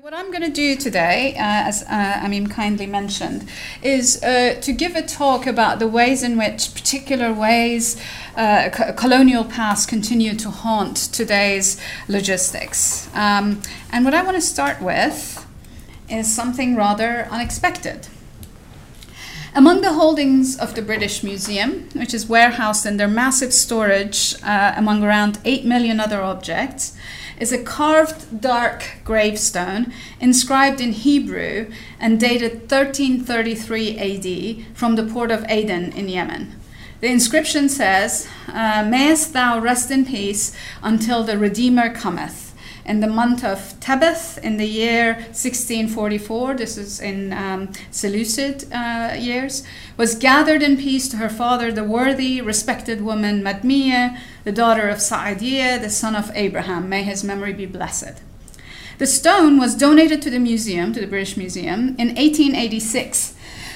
what I'm going to do today, uh, as uh, Amim kindly mentioned, is uh, to give a talk about the ways in which particular ways uh, co- colonial past continue to haunt today's logistics. Um, and what I want to start with is something rather unexpected. Among the holdings of the British Museum, which is warehoused in their massive storage uh, among around 8 million other objects, is a carved dark gravestone inscribed in Hebrew and dated 1333 AD from the port of Aden in Yemen. The inscription says, uh, Mayest thou rest in peace until the Redeemer cometh in the month of Tebeth in the year 1644, this is in um, Seleucid uh, years, was gathered in peace to her father, the worthy, respected woman Madmiya, the daughter of Sa'adiya, the son of Abraham. May his memory be blessed. The stone was donated to the museum, to the British Museum, in 1886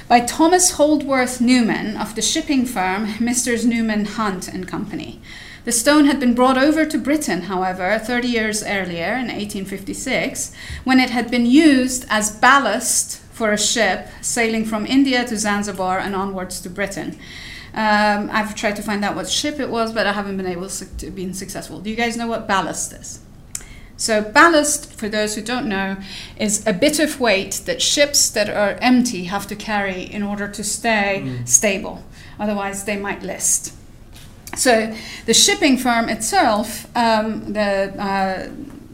by Thomas Holdsworth Newman of the shipping firm Messrs. Newman Hunt and Company. The stone had been brought over to Britain, however, 30 years earlier, in 1856, when it had been used as ballast for a ship sailing from India to Zanzibar and onwards to Britain. Um, I've tried to find out what ship it was, but I haven't been able to be successful. Do you guys know what ballast is? So, ballast, for those who don't know, is a bit of weight that ships that are empty have to carry in order to stay mm. stable. Otherwise, they might list. So the shipping firm itself, um, the uh,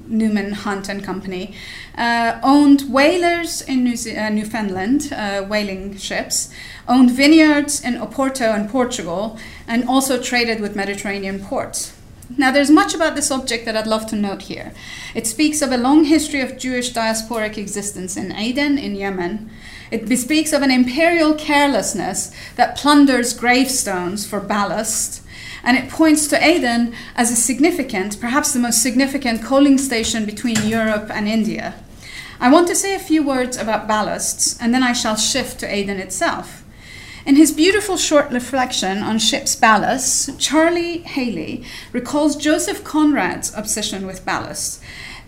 Newman Hunt and Company, uh, owned whalers in New uh, Newfoundland, uh, whaling ships, owned vineyards in Oporto and Portugal, and also traded with Mediterranean ports. Now, there's much about this object that I'd love to note here. It speaks of a long history of Jewish diasporic existence in Aden, in Yemen. It bespeaks of an imperial carelessness that plunders gravestones for ballast and it points to Aden as a significant, perhaps the most significant coaling station between Europe and India. I want to say a few words about ballasts, and then I shall shift to Aden itself. In his beautiful short reflection on ship's ballasts, Charlie Hailey recalls Joseph Conrad's obsession with ballasts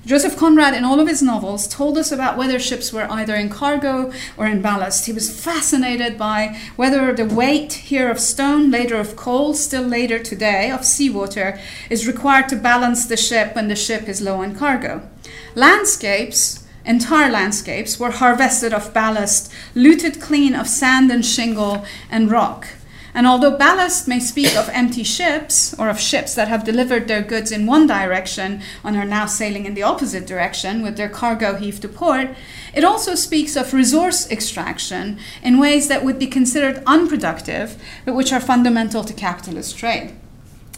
Joseph Conrad, in all of his novels, told us about whether ships were either in cargo or in ballast. He was fascinated by whether the weight here of stone, later of coal, still later today of seawater, is required to balance the ship when the ship is low on cargo. Landscapes, entire landscapes, were harvested of ballast, looted clean of sand and shingle and rock. And although ballast may speak of empty ships or of ships that have delivered their goods in one direction and are now sailing in the opposite direction with their cargo heaved to port, it also speaks of resource extraction in ways that would be considered unproductive but which are fundamental to capitalist trade.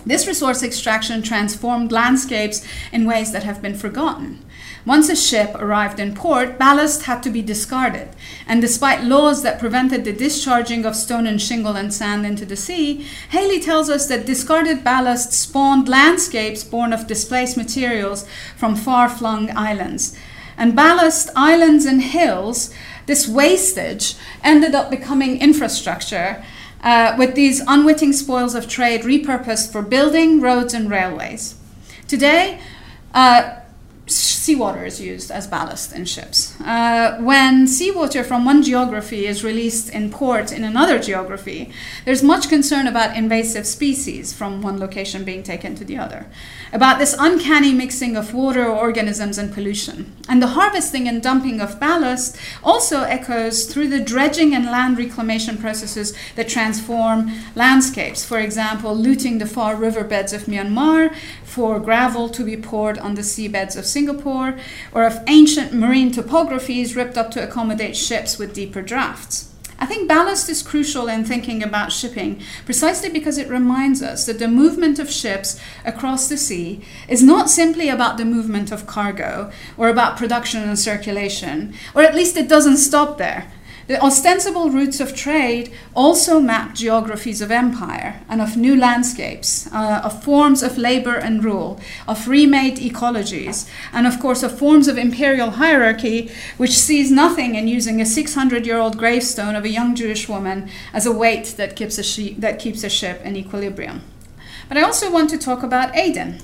This resource extraction transformed landscapes in ways that have been forgotten. Once a ship arrived in port, ballast had to be discarded, and despite laws that prevented the discharging of stone and shingle and sand into the sea, Hailey tells us that discarded ballast spawned landscapes born of displaced materials from far flung islands. And ballast islands and hills, this wastage, ended up becoming infrastructure. Uh, with these unwitting spoils of trade repurposed for building roads and railways. Today, uh, seawater is used as ballast in ships. Uh, when seawater from one geography is released in port in another geography, there's much concern about invasive species from one location being taken to the other, about this uncanny mixing of water, organisms, and pollution. And the harvesting and dumping of ballast also echoes through the dredging and land reclamation processes that transform landscapes. For example, looting the far riverbeds of Myanmar for gravel to be poured on the seabeds of Singapore, or of ancient marine topographies ripped up to accommodate ships with deeper drafts. I think ballast is crucial in thinking about shipping precisely because it reminds us that the movement of ships across the sea is not simply about the movement of cargo or about production and circulation, or at least it doesn't stop there. The ostensible routes of trade also map geographies of empire and of new landscapes, uh, of forms of labor and rule, of remade ecologies, and of course of forms of imperial hierarchy, which sees nothing in using a 600 year old gravestone of a young Jewish woman as a weight that keeps a, that keeps a ship in equilibrium. But I also want to talk about Aden.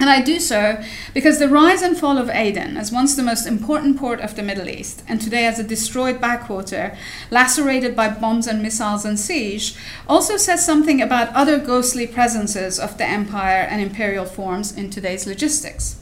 And I do so because the rise and fall of Aden, as once the most important port of the Middle East, and today as a destroyed backwater, lacerated by bombs and missiles and siege, also says something about other ghostly presences of the empire and imperial forms in today's logistics.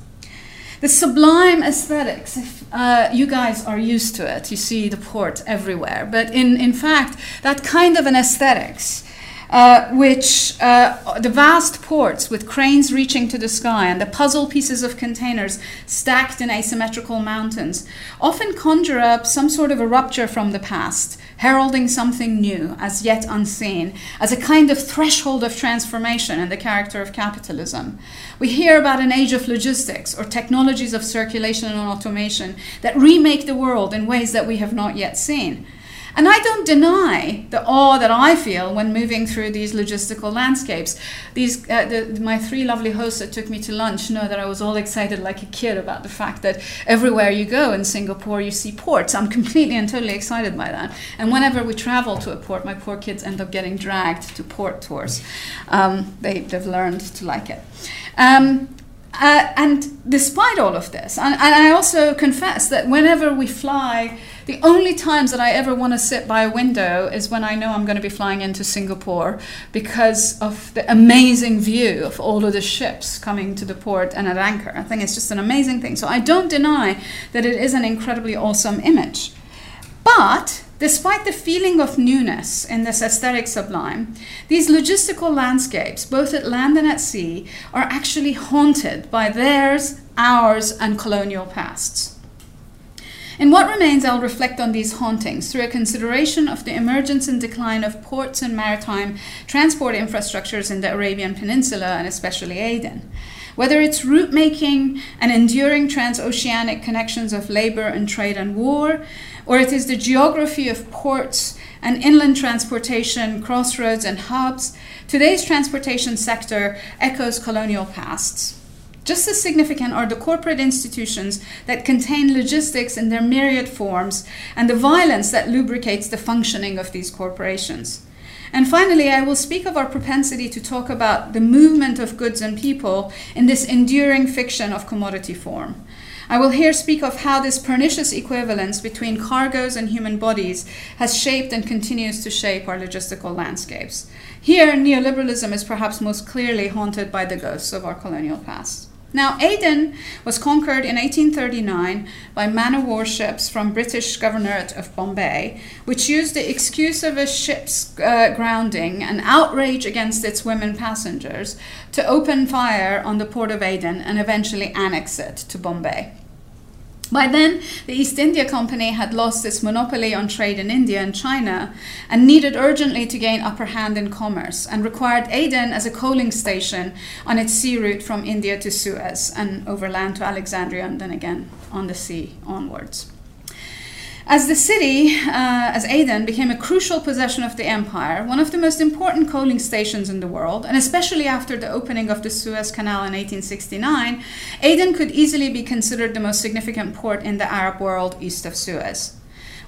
The sublime aesthetics, if uh, you guys are used to it, you see the port everywhere, but in, in fact, that kind of an aesthetics uh, which uh, the vast ports with cranes reaching to the sky and the puzzle pieces of containers stacked in asymmetrical mountains often conjure up some sort of a rupture from the past, heralding something new, as yet unseen, as a kind of threshold of transformation in the character of capitalism. We hear about an age of logistics or technologies of circulation and automation that remake the world in ways that we have not yet seen. And I don't deny the awe that I feel when moving through these logistical landscapes. These, uh, the, my three lovely hosts that took me to lunch know that I was all excited like a kid about the fact that everywhere you go in Singapore, you see ports. I'm completely and totally excited by that. And whenever we travel to a port, my poor kids end up getting dragged to port tours. Um, they, they've learned to like it. Um, uh, and despite all of this, and, and, I also confess that whenever we fly, the only times that I ever want to sit by a window is when I know I'm going to be flying into Singapore because of the amazing view of all of the ships coming to the port and at anchor. I think it's just an amazing thing. So I don't deny that it is an incredibly awesome image. But Despite the feeling of newness in this aesthetic sublime, these logistical landscapes, both at land and at sea, are actually haunted by theirs, ours, and colonial pasts. In what remains, I'll reflect on these hauntings through a consideration of the emergence and decline of ports and maritime transport infrastructures in the Arabian Peninsula and especially Aden. Whether it's route making and enduring transoceanic connections of labor and trade and war, or it is the geography of ports and inland transportation, crossroads, and hubs, today's transportation sector echoes colonial pasts. Just as significant are the corporate institutions that contain logistics in their myriad forms and the violence that lubricates the functioning of these corporations. And finally, I will speak of our propensity to talk about the movement of goods and people in this enduring fiction of commodity form. I will here speak of how this pernicious equivalence between cargoes and human bodies has shaped and continues to shape our logistical landscapes. Here, neoliberalism is perhaps most clearly haunted by the ghosts of our colonial past. Now, Aden was conquered in 1839 by man of war ships from British Governorate of Bombay, which used the excuse of a ship's uh, grounding and outrage against its women passengers to open fire on the port of Aden and eventually annex it to Bombay. By then, the East India Company had lost its monopoly on trade in India and China and needed urgently to gain upper hand in commerce and required Aden as a coaling station on its sea route from India to Suez and overland to Alexandria and then again on the sea onwards. As the city, uh, as Aden, became a crucial possession of the empire, one of the most important coaling stations in the world, and especially after the opening of the Suez Canal in 1869, Aden could easily be considered the most significant port in the Arab world east of Suez.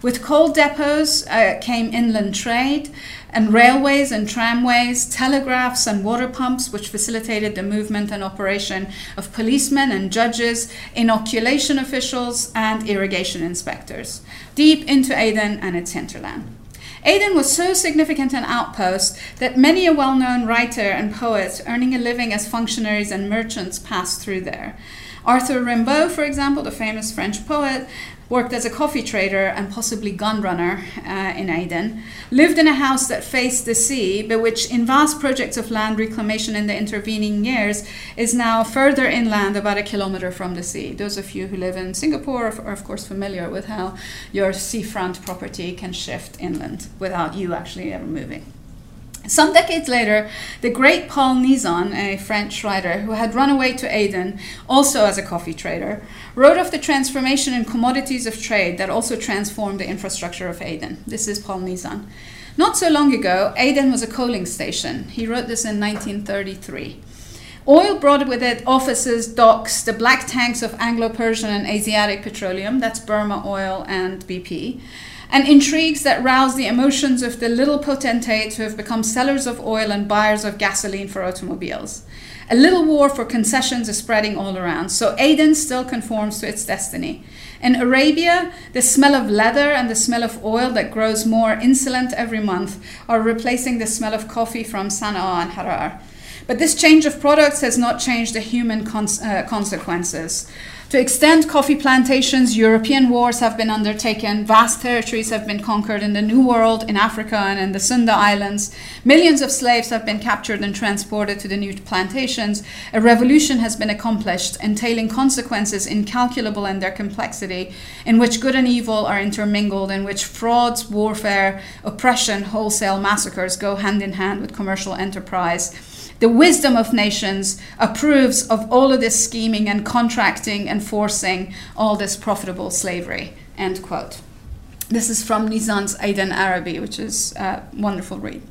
With coal depots uh, came inland trade, and railways and tramways, telegraphs and water pumps, which facilitated the movement and operation of policemen and judges, inoculation officials, and irrigation inspectors, deep into Aden and its hinterland. Aden was so significant an outpost that many a well known writer and poet earning a living as functionaries and merchants passed through there. Arthur Rimbaud, for example, the famous French poet, worked as a coffee trader and possibly gun runner uh, in Aden, lived in a house that faced the sea, but which, in vast projects of land reclamation in the intervening years, is now further inland, about a kilometer from the sea. Those of you who live in Singapore are, of course, familiar with how your seafront property can shift inland without you actually ever moving. Some decades later, the great Paul Nizan, a French writer who had run away to Aden, also as a coffee trader, wrote of the transformation in commodities of trade that also transformed the infrastructure of Aden. This is Paul Nizan. Not so long ago, Aden was a coaling station. He wrote this in 1933. Oil brought with it offices, docks, the black tanks of Anglo Persian and Asiatic petroleum, that's Burma Oil and BP and intrigues that rouse the emotions of the little potentates who have become sellers of oil and buyers of gasoline for automobiles. A little war for concessions is spreading all around, so Aden still conforms to its destiny. In Arabia, the smell of leather and the smell of oil that grows more insolent every month are replacing the smell of coffee from Sana'a and Harar. But this change of products has not changed the human cons- uh, consequences. To extend coffee plantations, European wars have been undertaken, vast territories have been conquered in the New World, in Africa, and in the Sunda Islands. Millions of slaves have been captured and transported to the new plantations. A revolution has been accomplished, entailing consequences incalculable in their complexity, in which good and evil are intermingled, in which frauds, warfare, oppression, wholesale massacres go hand in hand with commercial enterprise the wisdom of nations approves of all of this scheming and contracting and forcing all this profitable slavery. End quote. This is from Nizan's Aden Arabie, which is a wonderful read.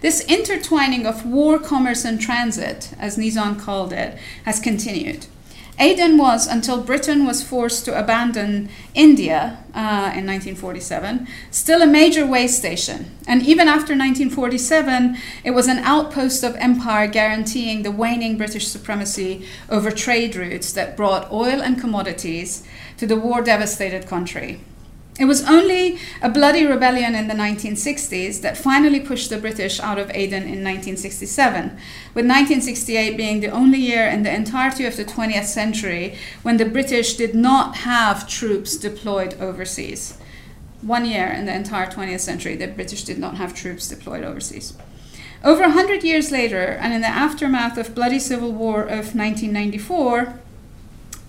This intertwining of war, commerce, and transit, as Nizan called it, has continued. Aden was, until Britain was forced to abandon India uh, in 1947, still a major way station. And even after 1947, it was an outpost of empire guaranteeing the waning British supremacy over trade routes that brought oil and commodities to the war devastated country. It was only a bloody rebellion in the 1960s that finally pushed the British out of Aden in 1967, with 1968 being the only year in the entirety of the 20th century when the British did not have troops deployed overseas. One year in the entire 20th century, the British did not have troops deployed overseas. Over a hundred years later, and in the aftermath of bloody civil war of 1994,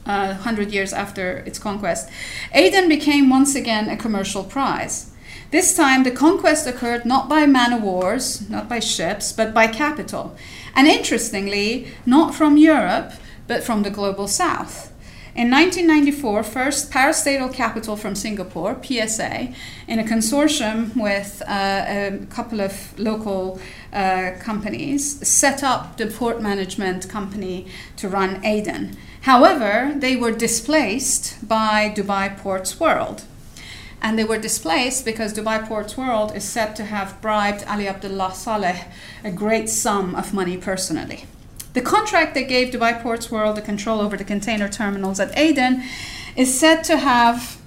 uh, 100 years after its conquest, Aden became once again a commercial prize. This time, the conquest occurred not by man o' wars, not by ships, but by capital. And interestingly, not from Europe, but from the global south. In 1994, first parastatal capital from Singapore, PSA, in a consortium with uh, a couple of local uh, companies, set up the port management company to run Aden. However, they were displaced by Dubai Ports World. And they were displaced because Dubai Ports World is said to have bribed Ali Abdullah Saleh a great sum of money personally. The contract that gave Dubai Ports World the control over the container terminals at Aden is said to have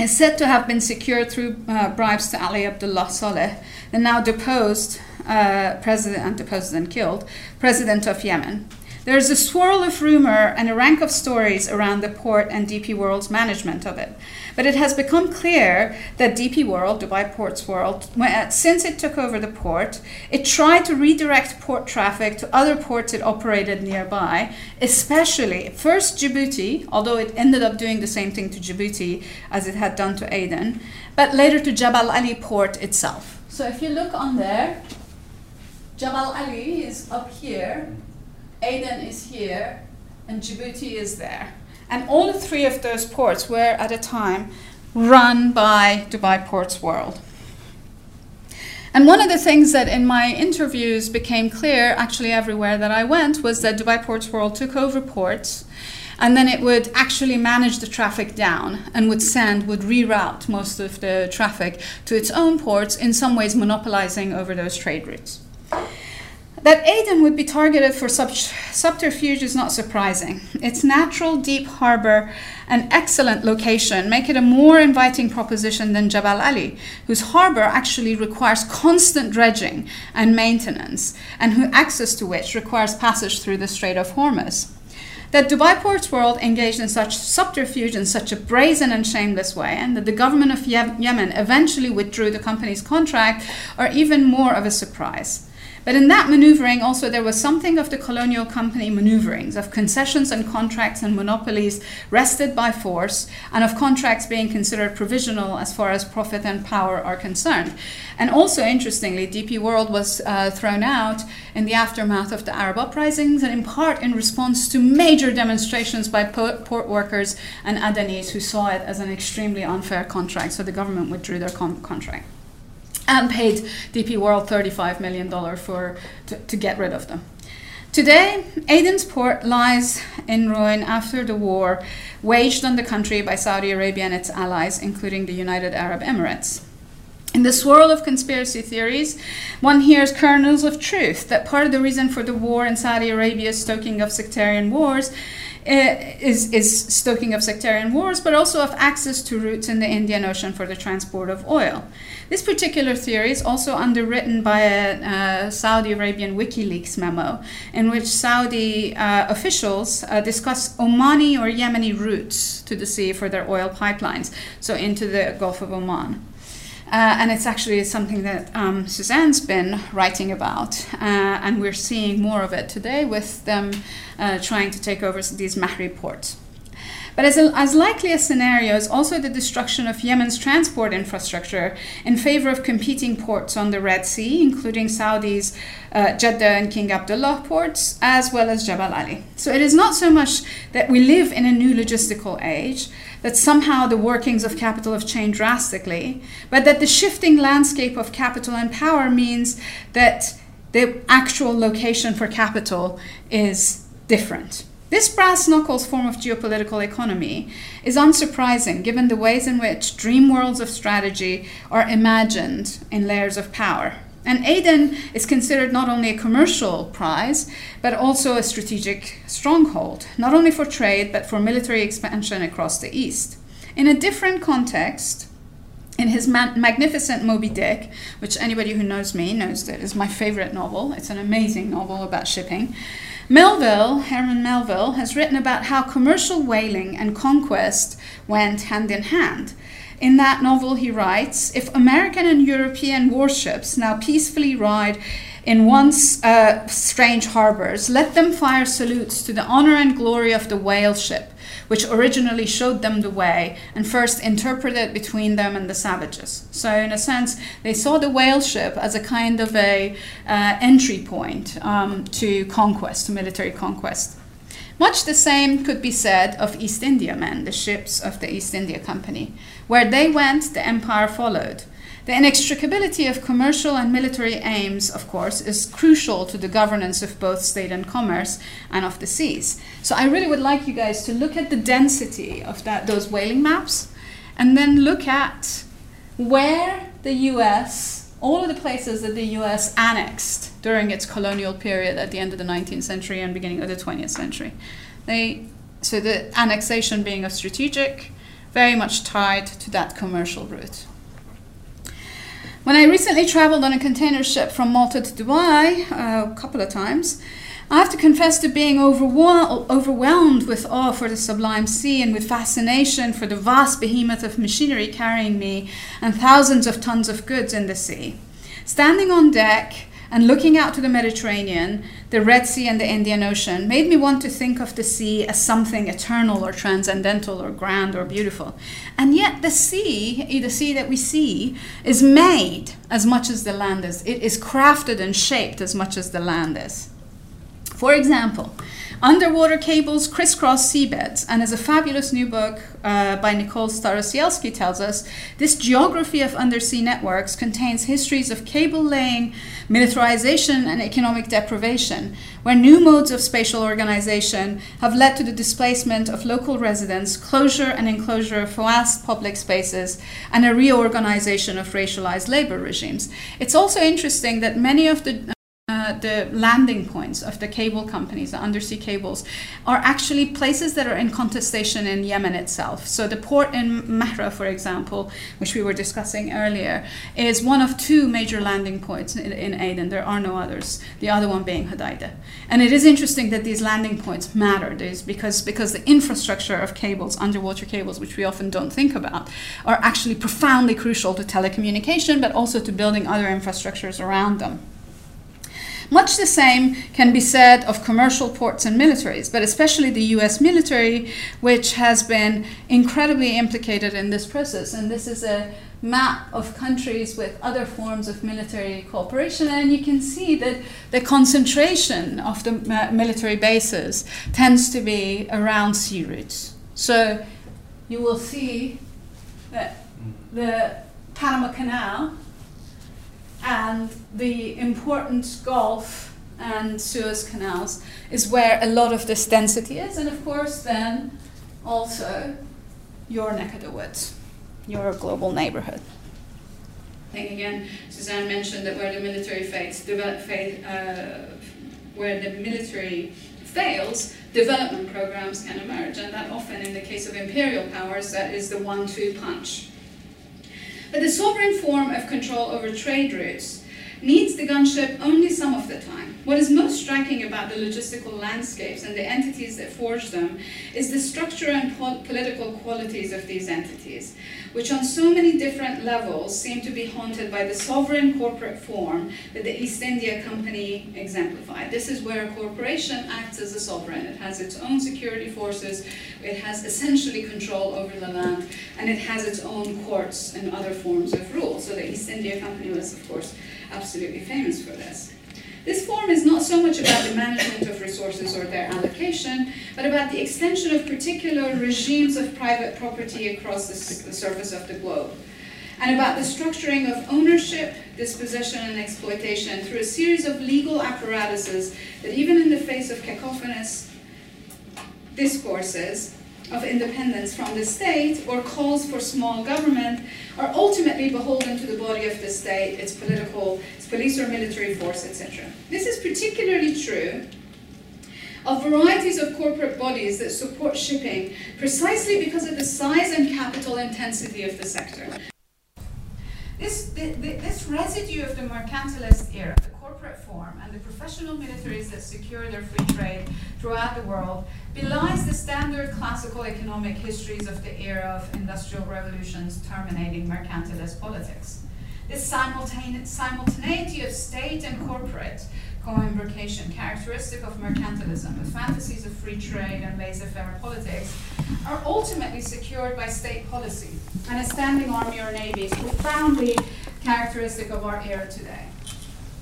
is said to have been secured through uh, bribes to Ali Abdullah Saleh, the now deposed uh, president and deposed and killed president of Yemen. There's a swirl of rumor and a rank of stories around the port and DP World's management of it. But it has become clear that DP World, Dubai Ports World, uh, since it took over the port, it tried to redirect port traffic to other ports it operated nearby, especially first Djibouti, although it ended up doing the same thing to Djibouti as it had done to Aden, but later to Jabal Ali port itself. So if you look on there, Jabal Ali is up here Aden is here, and Djibouti is there. And all three of those ports were at a time run by Dubai Ports World. And one of the things that in my interviews became clear, actually everywhere that I went, was that Dubai Ports World took over ports and then it would actually manage the traffic down and would send, would reroute most of the traffic to its own ports, in some ways monopolizing over those trade routes. That Aden would be targeted for subterfuge is not surprising. Its natural deep harbor and excellent location make it a more inviting proposition than Jabal Ali, whose harbor actually requires constant dredging and maintenance, and whose access to which requires passage through the Strait of Hormuz. That Dubai Ports World engaged in such subterfuge in such a brazen and shameless way, and that the government of Yemen eventually withdrew the company's contract, are even more of a surprise. But in that maneuvering, also, there was something of the colonial company maneuverings, of concessions and contracts and monopolies wrested by force, and of contracts being considered provisional as far as profit and power are concerned. And also, interestingly, DP World was uh, thrown out in the aftermath of the Arab uprisings, and in part in response to major demonstrations by port workers and Adenis who saw it as an extremely unfair contract, so the government withdrew their con- contract and paid DP World $35 million for, to, to get rid of them. Today, Aden's port lies in ruin after the war waged on the country by Saudi Arabia and its allies, including the United Arab Emirates. In the swirl of conspiracy theories, one hears kernels of truth that part of the reason for the war in Saudi Arabia's stoking of sectarian wars uh, is, is stoking of sectarian wars, but also of access to routes in the Indian Ocean for the transport of oil. This particular theory is also underwritten by a, a Saudi Arabian WikiLeaks memo in which Saudi uh, officials uh, discuss Omani or Yemeni routes to the sea for their oil pipelines, so into the Gulf of Oman. Uh, and it's actually something that um, Suzanne's been writing about, uh, and we're seeing more of it today with them uh, trying to take over these Mahri ports. But as, a, as likely a scenario is also the destruction of Yemen's transport infrastructure in favor of competing ports on the Red Sea, including Saudi's uh, Jeddah and King Abdullah ports, as well as Jebel Ali. So it is not so much that we live in a new logistical age, that somehow the workings of capital have changed drastically, but that the shifting landscape of capital and power means that the actual location for capital is different. This brass knuckles form of geopolitical economy is unsurprising given the ways in which dream worlds of strategy are imagined in layers of power. And Aden is considered not only a commercial prize, but also a strategic stronghold, not only for trade, but for military expansion across the East. In a different context, in his ma- magnificent Moby Dick, which anybody who knows me knows that is my favorite novel, it's an amazing novel about shipping. Melville, Herman Melville, has written about how commercial whaling and conquest went hand in hand. In that novel, he writes If American and European warships now peacefully ride in once uh, strange harbors, let them fire salutes to the honor and glory of the whale ship which originally showed them the way and first interpreted between them and the savages. So, in a sense, they saw the whale ship as a kind of a uh, entry point um, to conquest, to military conquest. Much the same could be said of East India men, the ships of the East India Company. Where they went, the empire followed. The inextricability of commercial and military aims, of course, is crucial to the governance of both state and commerce and of the seas. So I really would like you guys to look at the density of that, those whaling maps and then look at where the US, all of the places that the US annexed during its colonial period at the end of the 19th century and beginning of the 20th century. They, so the annexation being a strategic, very much tied to that commercial route. When I recently traveled on a container ship from Malta to Dubai, uh, a couple of times, I have to confess to being overwhelmed with awe for the sublime sea and with fascination for the vast behemoth of machinery carrying me and thousands of tons of goods in the sea. Standing on deck, and looking out to the Mediterranean, the Red Sea, and the Indian Ocean made me want to think of the sea as something eternal or transcendental or grand or beautiful. And yet, the sea, eh, the sea that we see, is made as much as the land is. It is crafted and shaped as much as the land is. For example, Underwater Cables Crisscross Seabeds, and as a fabulous new book uh, by Nicole Starosielski tells us, this geography of undersea networks contains histories of cable laying, militarization, and economic deprivation, where new modes of spatial organization have led to the displacement of local residents, closure and enclosure of vast public spaces, and a reorganization of racialized labor regimes. It's also interesting that many of the Uh, the landing points of the cable companies, the undersea cables, are actually places that are in contestation in Yemen itself. So the port in Mahra, for example, which we were discussing earlier, is one of two major landing points in, in Aden. There are no others. The other one being Hodeidah. And it is interesting that these landing points matter. Because because the infrastructure of cables, underwater cables, which we often don't think about, are actually profoundly crucial to telecommunication, but also to building other infrastructures around them. Much the same can be said of commercial ports and militaries, but especially the US military, which has been incredibly implicated in this process. And this is a map of countries with other forms of military cooperation, and you can see that the concentration of the uh, military bases tends to be around sea routes. So you will see that the Panama Canal and the important Gulf and Suez canals is where a lot of this density is, and of course, then also your neck of the woods, your global neighborhood. I think again, Suzanne mentioned that where the military faith, develop, faith, uh, where the military fails, development programs can emerge, and that often, in the case of imperial powers, that is the one-two punch. But the sovereign form of control over trade routes needs the gunship only some of the time. What is most striking about the logistical landscapes and the entities that forge them is the structure and po political qualities of these entities, which on so many different levels seem to be haunted by the sovereign corporate form that the East India Company exemplified. This is where a corporation acts as a sovereign. It has its own security forces, it has essentially control over the land, and it has its own courts and other forms of rule. So the East India Company was, of course, absolutely famous for this. This form is not so much about the management of resources or their allocation, but about the extension of particular regimes of private property across the, the surface of the globe, and about the structuring of ownership, dispossession, and exploitation through a series of legal apparatuses that, even in the face of cacophonous discourses, of independence from the state or calls for small government are ultimately beholden to the body of the state, its political, its police or military force, etc. This is particularly true of varieties of corporate bodies that support shipping precisely because of the size and capital intensity of the sector. This, this residue of the mercantilist era, the corporate form, and the professional militaries that secure their free trade throughout the world belies the standard classical economic histories of the era of industrial revolutions terminating mercantilist politics. This simultaneity of state and corporate co-imbrication, characteristic of mercantilism, the fantasies of free trade and laissez-faire politics, are ultimately secured by state policy and a standing army or navy is profoundly characteristic of our era today.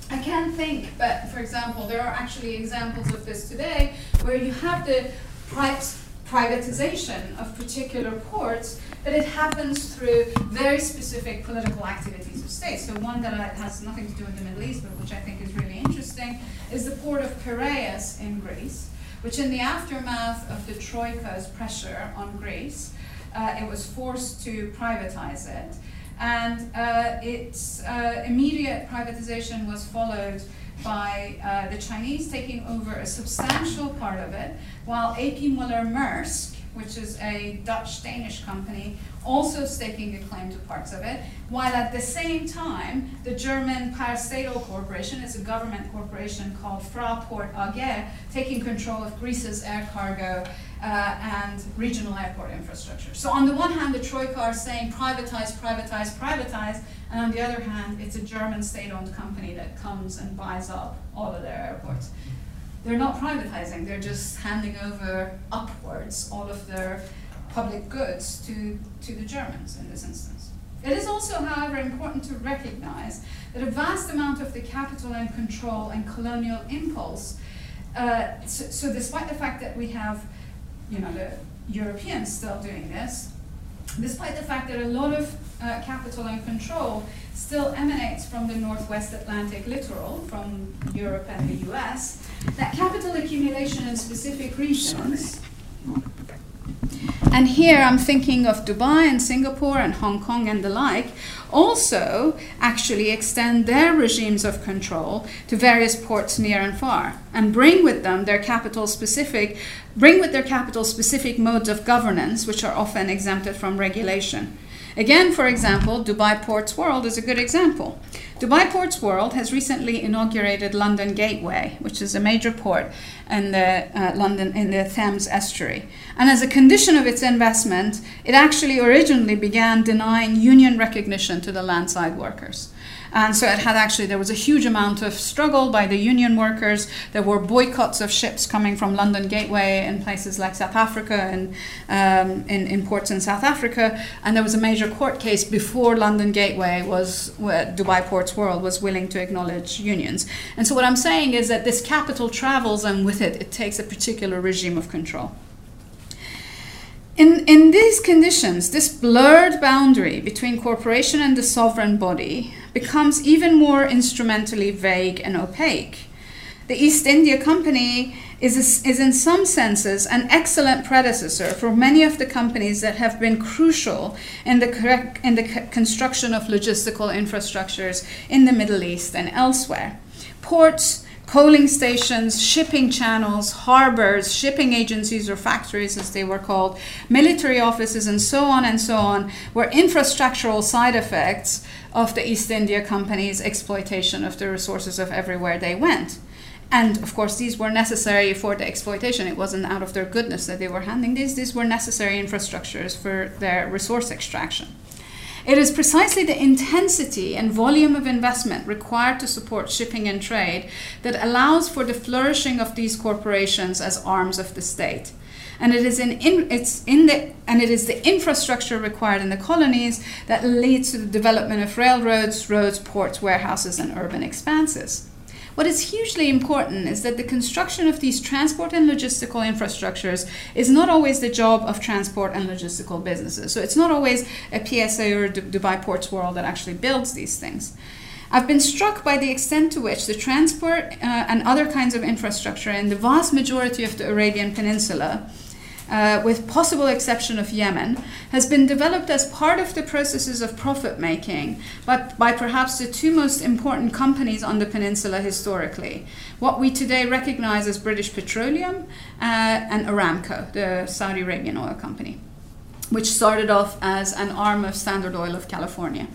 I can't think, but for example, there are actually examples of this today where you have the privatization of particular ports, but it happens through very specific political activities of states. So one that has nothing to do with the Middle East, but which I think is really interesting, is the port of Piraeus in Greece, which in the aftermath of the Troika's pressure on Greece, uh, it was forced to privatize it. And uh, its uh, immediate privatization was followed by uh, the Chinese taking over a substantial part of it, while A.P. Muller Maersk, which is a Dutch Danish company, also staking a claim to parts of it, while at the same time, the German Parastatal Corporation, it's a government corporation called Fraport AG, taking control of Greece's air cargo and regional airport infrastructure. So on the one hand, the Troika are saying privatize, privatize, privatize, and on the other hand, it's a German state-owned company that comes and buys up all of their airports. They're not privatizing, they're just handing over upwards all of their public goods to, to the Germans in this instance. It is also, however, important to recognize that a vast amount of the capital and control and colonial impulse, uh, so, so despite the fact that we have you know, the Europeans still doing this, despite the fact that a lot of uh, capital and control still emanates from the Northwest Atlantic littoral, from Europe and the US, that capital accumulation in specific regions. And here I'm thinking of Dubai and Singapore and Hong Kong and the like, also actually extend their regimes of control to various ports near and far and bring with them their capital specific bring with their capital specific modes of governance which are often exempted from regulation Again, for example, Dubai Ports World is a good example. Dubai Ports World has recently inaugurated London Gateway, which is a major port in the uh, London in the Thames estuary. And as a condition of its investment, it actually originally began denying union recognition to the landside workers. And so it had actually, there was a huge amount of struggle by the union workers. There were boycotts of ships coming from London Gateway in places like South Africa and um, in, in ports in South Africa. And there was a major court case before London Gateway was, Dubai Ports World was willing to acknowledge unions. And so what I'm saying is that this capital travels and with it, it takes a particular regime of control. In, in these conditions, this blurred boundary between corporation and the sovereign body becomes even more instrumentally vague and opaque. The East India Company is, is in some senses an excellent predecessor for many of the companies that have been crucial in the, correct, in the construction of logistical infrastructures in the Middle East and elsewhere. Ports, coaling stations, shipping channels, harbors, shipping agencies or factories as they were called, military offices, and so on and so on, were infrastructural side effects of the East India Company's exploitation of the resources of everywhere they went. And of course, these were necessary for the exploitation. It wasn't out of their goodness that they were handing these, these were necessary infrastructures for their resource extraction. It is precisely the intensity and volume of investment required to support shipping and trade that allows for the flourishing of these corporations as arms of the state. And it is in, in, it's in the and it is the infrastructure required in the colonies that leads to the development of railroads, roads, ports, warehouses, and urban expanses. What is hugely important is that the construction of these transport and logistical infrastructures is not always the job of transport and logistical businesses. So it's not always a PSA or Dubai Ports World that actually builds these things. I've been struck by the extent to which the transport uh, and other kinds of infrastructure in the vast majority of the Arabian Peninsula uh, with possible exception of Yemen, has been developed as part of the processes of profit making, but by perhaps the two most important companies on the peninsula historically. What we today recognize as British Petroleum uh, and Aramco, the Saudi Arabian oil company, which started off as an arm of Standard Oil of California.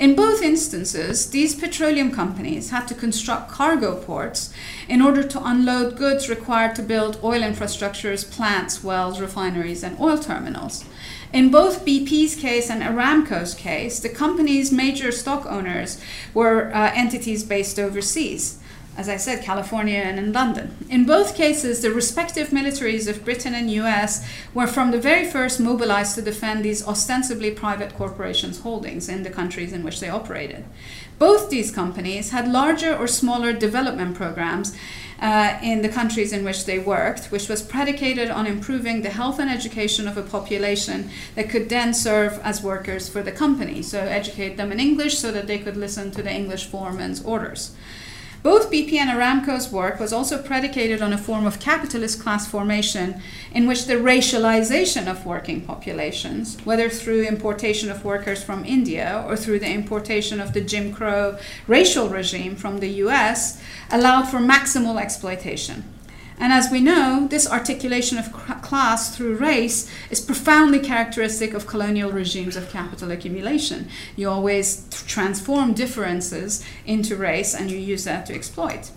In both instances, these petroleum companies had to construct cargo ports in order to unload goods required to build oil infrastructures, plants, wells, refineries, and oil terminals. In both BP's case and Aramco's case, the company's major stock owners were uh, entities based overseas as I said, California and in London. In both cases, the respective militaries of Britain and US were from the very first mobilized to defend these ostensibly private corporations' holdings in the countries in which they operated. Both these companies had larger or smaller development programs uh, in the countries in which they worked, which was predicated on improving the health and education of a population that could then serve as workers for the company. So, educate them in English so that they could listen to the English foreman's orders. Both BP and Aramco's work was also predicated on a form of capitalist class formation in which the racialization of working populations, whether through importation of workers from India or through the importation of the Jim Crow racial regime from the US, allowed for maximal exploitation. And as we know, this articulation of class through race is profoundly characteristic of colonial regimes of capital accumulation. You always transform differences into race and you use that to exploit.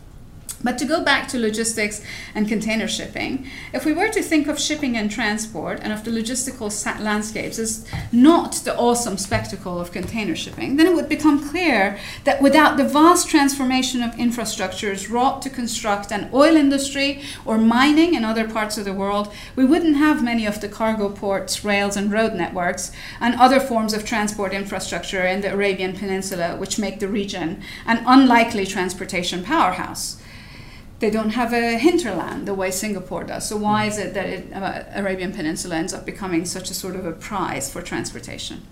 But to go back to logistics and container shipping, if we were to think of shipping and transport and of the logistical landscapes as not the awesome spectacle of container shipping, then it would become clear that without the vast transformation of infrastructures wrought to construct an oil industry or mining in other parts of the world, we wouldn't have many of the cargo ports, rails, and road networks and other forms of transport infrastructure in the Arabian Peninsula, which make the region an unlikely transportation powerhouse they don't have a hinterland the way Singapore does. So why is it that it, uh, Arabian Peninsula ends up becoming such a sort of a prize for transportation?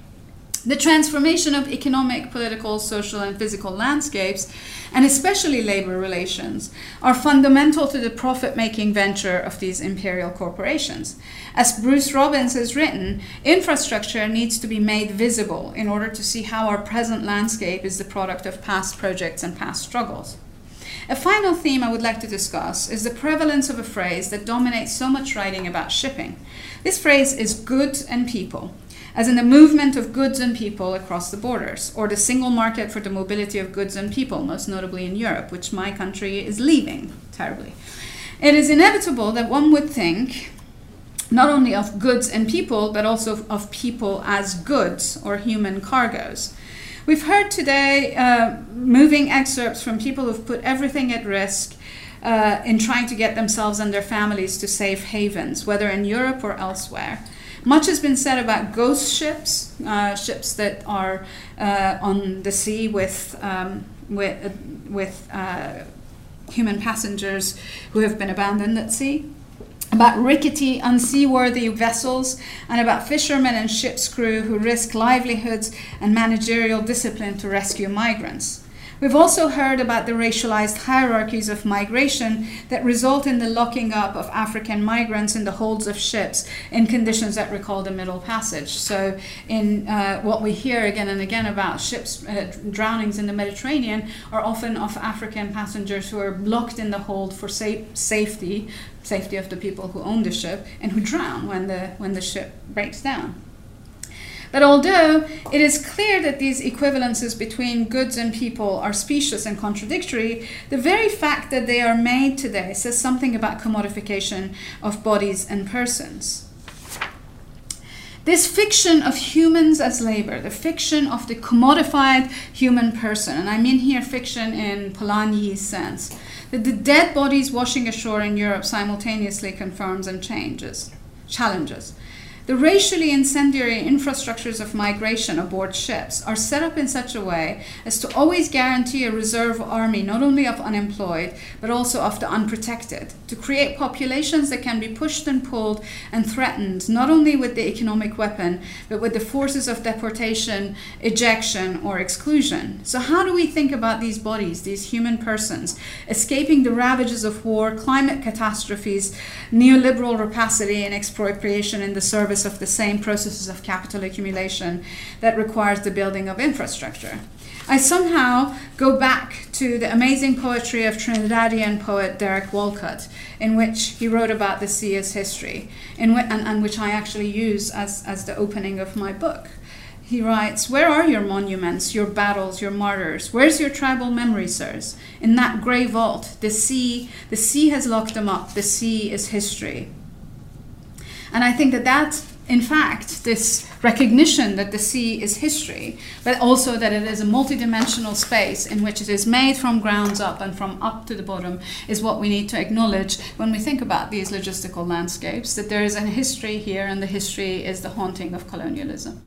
The transformation of economic, political, social, and physical landscapes, and especially labor relations, are fundamental to the profit making venture of these imperial corporations. As Bruce Robbins has written, infrastructure needs to be made visible in order to see how our present landscape is the product of past projects and past struggles. A final theme I would like to discuss is the prevalence of a phrase that dominates so much writing about shipping. This phrase is goods and people, as in the movement of goods and people across the borders, or the single market for the mobility of goods and people, most notably in Europe, which my country is leaving terribly. It is inevitable that one would think not only of goods and people, but also of people as goods or human cargoes. We've heard today uh, moving excerpts from people who've put everything at risk uh, in trying to get themselves and their families to safe havens, whether in Europe or elsewhere. Much has been said about ghost ships, uh, ships that are uh, on the sea with, um, with, with uh, human passengers who have been abandoned at sea about rickety, unseaworthy vessels, and about fishermen and ship's crew who risk livelihoods and managerial discipline to rescue migrants. We've also heard about the racialized hierarchies of migration that result in the locking up of African migrants in the holds of ships in conditions that recall the Middle Passage. So, in uh, what we hear again and again about ships uh, drownings in the Mediterranean, are often of African passengers who are blocked in the hold for sa- safety, safety of the people who own the ship, and who drown when the when the ship breaks down. But although it is clear that these equivalences between goods and people are specious and contradictory, the very fact that they are made today says something about commodification of bodies and persons. This fiction of humans as labor, the fiction of the commodified human person, and I mean here fiction in Polanyi's sense, that the dead bodies washing ashore in Europe simultaneously confirms and changes, challenges. The racially incendiary infrastructures of migration aboard ships are set up in such a way as to always guarantee a reserve army not only of unemployed but also of the unprotected, to create populations that can be pushed and pulled and threatened not only with the economic weapon but with the forces of deportation, ejection, or exclusion. So, how do we think about these bodies, these human persons, escaping the ravages of war, climate catastrophes, neoliberal rapacity, and expropriation in the service? Service of the same processes of capital accumulation that requires the building of infrastructure. I somehow go back to the amazing poetry of Trinidadian poet Derek Walcott, in which he wrote about the sea as history, in wh- and, and which I actually use as, as the opening of my book. He writes, Where are your monuments, your battles, your martyrs? Where's your tribal memory, sirs? In that grey vault, the sea, the sea has locked them up. The sea is history. And I think that that, in fact, this recognition that the sea is history, but also that it is a multidimensional space in which it is made from grounds up and from up to the bottom, is what we need to acknowledge when we think about these logistical landscapes, that there is a history here, and the history is the haunting of colonialism.